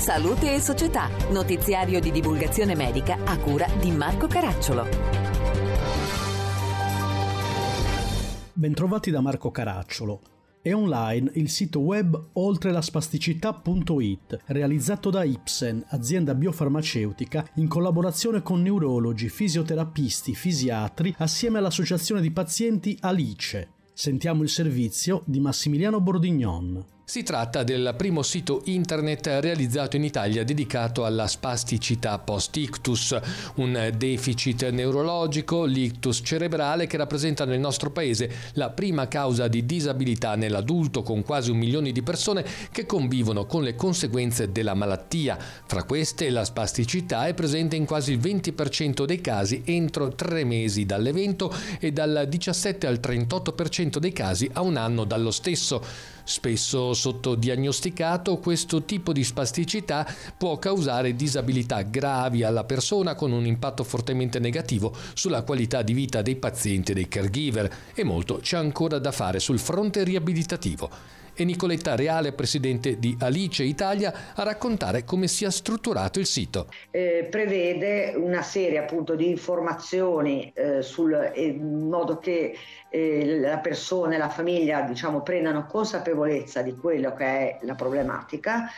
Salute e Società, notiziario di divulgazione medica a cura di Marco Caracciolo. Bentrovati da Marco Caracciolo. È online il sito web oltrelaspasticità.it, realizzato da Ipsen, azienda biofarmaceutica, in collaborazione con neurologi, fisioterapisti, fisiatri, assieme all'associazione di pazienti Alice. Sentiamo il servizio di Massimiliano Bordignon. Si tratta del primo sito internet realizzato in Italia dedicato alla spasticità post-ictus, un deficit neurologico, l'ictus cerebrale, che rappresenta nel nostro paese la prima causa di disabilità nell'adulto con quasi un milione di persone che convivono con le conseguenze della malattia. Fra queste la spasticità è presente in quasi il 20% dei casi entro tre mesi dall'evento e dal 17 al 38% dei casi a un anno dallo stesso. Spesso sottodiagnosticato, questo tipo di spasticità può causare disabilità gravi alla persona con un impatto fortemente negativo sulla qualità di vita dei pazienti e dei caregiver. E molto c'è ancora da fare sul fronte riabilitativo e Nicoletta Reale, presidente di Alice Italia, a raccontare come sia strutturato il sito. Eh, prevede una serie appunto di informazioni eh, sul, eh, in modo che eh, la persona e la famiglia diciamo, prendano consapevolezza di quello che è la problematica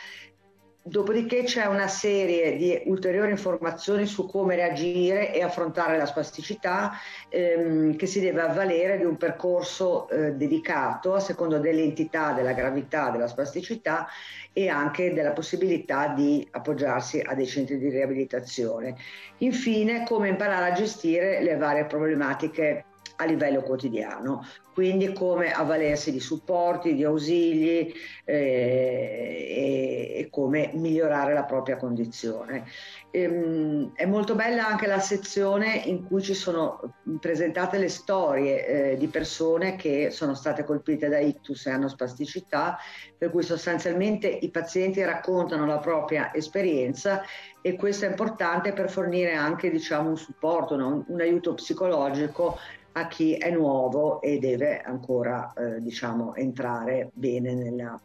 Dopodiché c'è una serie di ulteriori informazioni su come reagire e affrontare la spasticità ehm, che si deve avvalere di un percorso eh, dedicato a secondo dell'entità, della gravità della spasticità e anche della possibilità di appoggiarsi a dei centri di riabilitazione. Infine, come imparare a gestire le varie problematiche a livello quotidiano, quindi come avvalersi di supporti, di ausili eh, e, e, come migliorare la propria condizione. Ehm, è molto bella anche la sezione in cui ci sono presentate le storie eh, di persone che sono state colpite da ictus e hanno spasticità, per cui sostanzialmente i pazienti raccontano la propria esperienza e questo è importante per fornire anche diciamo, un supporto, no? un aiuto psicologico a chi è nuovo e deve ancora eh, diciamo, entrare bene nella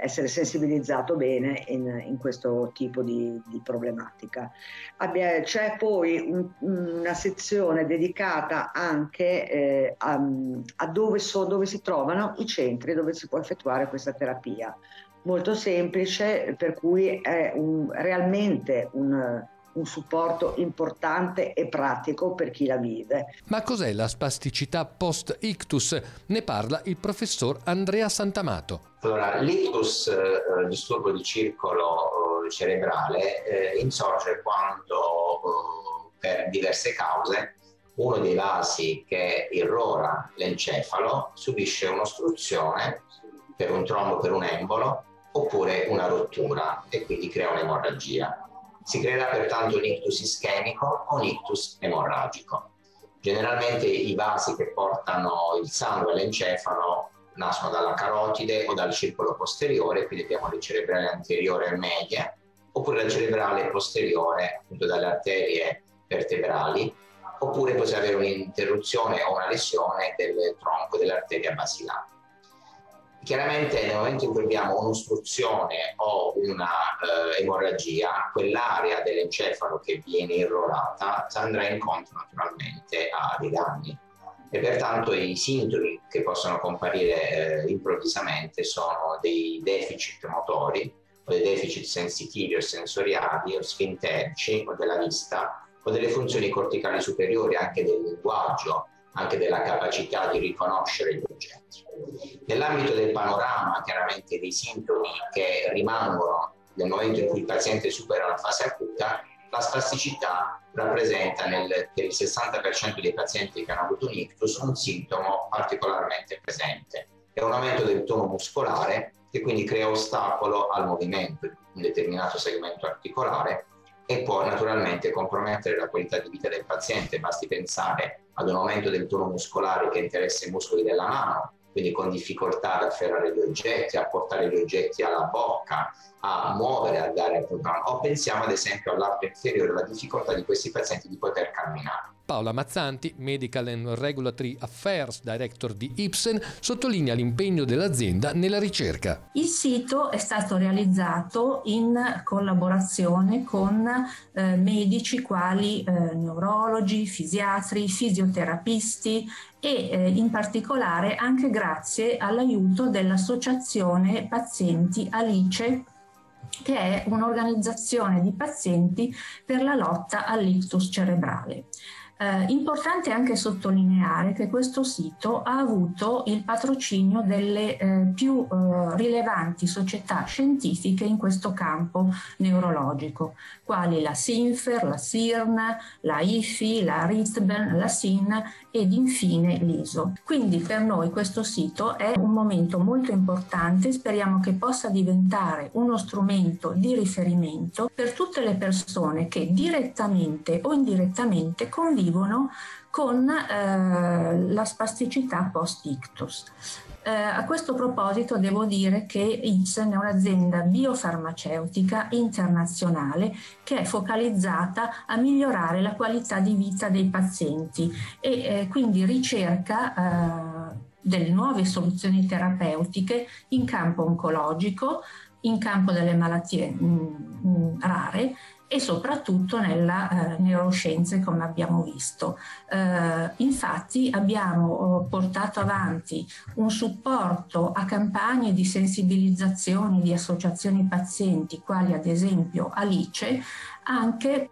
essere sensibilizzato bene in, in questo tipo di, di problematica. Abbia, c'è poi un, una sezione dedicata anche eh, a, a dove, so, dove si trovano i centri dove si può effettuare questa terapia. Molto semplice, per cui è un, realmente un, un supporto importante e pratico per chi la vive. Ma cos'è la spasticità post-ictus? Ne parla il professor Andrea Santamato. Allora, l'ictus, eh, disturbo di circolo eh, cerebrale, eh, insorge quando eh, per diverse cause uno dei vasi che irrora l'encefalo subisce un'ostruzione per un trombo, per un embolo, oppure una rottura e quindi crea un'emorragia. Si creerà pertanto un ictus ischemico o un ictus emorragico. Generalmente i vasi che portano il sangue all'encefalo nascono dalla carotide o dal circolo posteriore, quindi abbiamo le cerebrali anteriore e medie, oppure la cerebrale posteriore, appunto dalle arterie vertebrali, oppure possiamo avere un'interruzione o una lesione del tronco dell'arteria basilare. Chiaramente nel momento in cui abbiamo un'ostruzione o una eh, emorragia, quell'area dell'encefalo che viene irrorata andrà incontro naturalmente a dei danni. E pertanto i sintomi che possono comparire eh, improvvisamente sono dei deficit motori o dei deficit sensitivi o sensoriali o sfinterici o della vista o delle funzioni corticali superiori anche del linguaggio anche della capacità di riconoscere gli oggetti. Nell'ambito del panorama, chiaramente dei sintomi che rimangono nel momento in cui il paziente supera la fase acuta, la spasticità rappresenta nel, per il 60% dei pazienti che hanno avuto un ictus un sintomo particolarmente presente. È un aumento del tono muscolare che quindi crea ostacolo al movimento di un determinato segmento articolare e può naturalmente compromettere la qualità di vita del paziente. Basti pensare ad un aumento del tono muscolare che interessa i muscoli della mano, quindi con difficoltà ad afferrare gli oggetti, a portare gli oggetti alla bocca, a muovere, a dare a programma. O pensiamo ad esempio all'arto inferiore, alla difficoltà di questi pazienti di poter camminare. Paola Mazzanti, Medical and Regulatory Affairs Director di Ipsen, sottolinea l'impegno dell'azienda nella ricerca. Il sito è stato realizzato in collaborazione con eh, medici quali eh, neurologi, fisiatri, fisioterapisti e eh, in particolare anche grazie all'aiuto dell'Associazione Pazienti Alice che è un'organizzazione di pazienti per la lotta all'ictus cerebrale. Eh, importante anche sottolineare che questo sito ha avuto il patrocinio delle eh, più eh, rilevanti società scientifiche in questo campo neurologico, quali la SINFER, la SIRN, la IFI, la RITBEN, la SIN ed infine l'ISO. Quindi per noi questo sito è un momento molto importante, speriamo che possa diventare uno strumento di riferimento per tutte le persone che direttamente o indirettamente convivono con eh, la spasticità post-ictus. Eh, a questo proposito devo dire che Ipsen è un'azienda biofarmaceutica internazionale che è focalizzata a migliorare la qualità di vita dei pazienti e eh, quindi ricerca eh, delle nuove soluzioni terapeutiche in campo oncologico, in campo delle malattie mh, mm, mh, mm, rare e soprattutto nella eh, neuroscienze come abbiamo visto. Eh, infatti abbiamo eh, portato avanti un supporto a campagne di sensibilizzazione di associazioni pazienti quali ad esempio Alice anche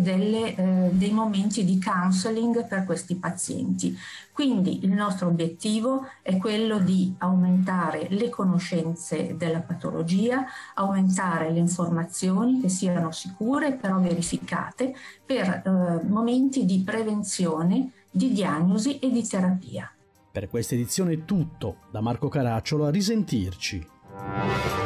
delle, eh, dei momenti di counseling per questi pazienti. Quindi il nostro obiettivo è quello di aumentare le conoscenze della patologia, aumentare le informazioni che siano sicure però verificate per eh, momenti di prevenzione, di diagnosi e di terapia. Per questa edizione è tutto. Da Marco Caracciolo a risentirci.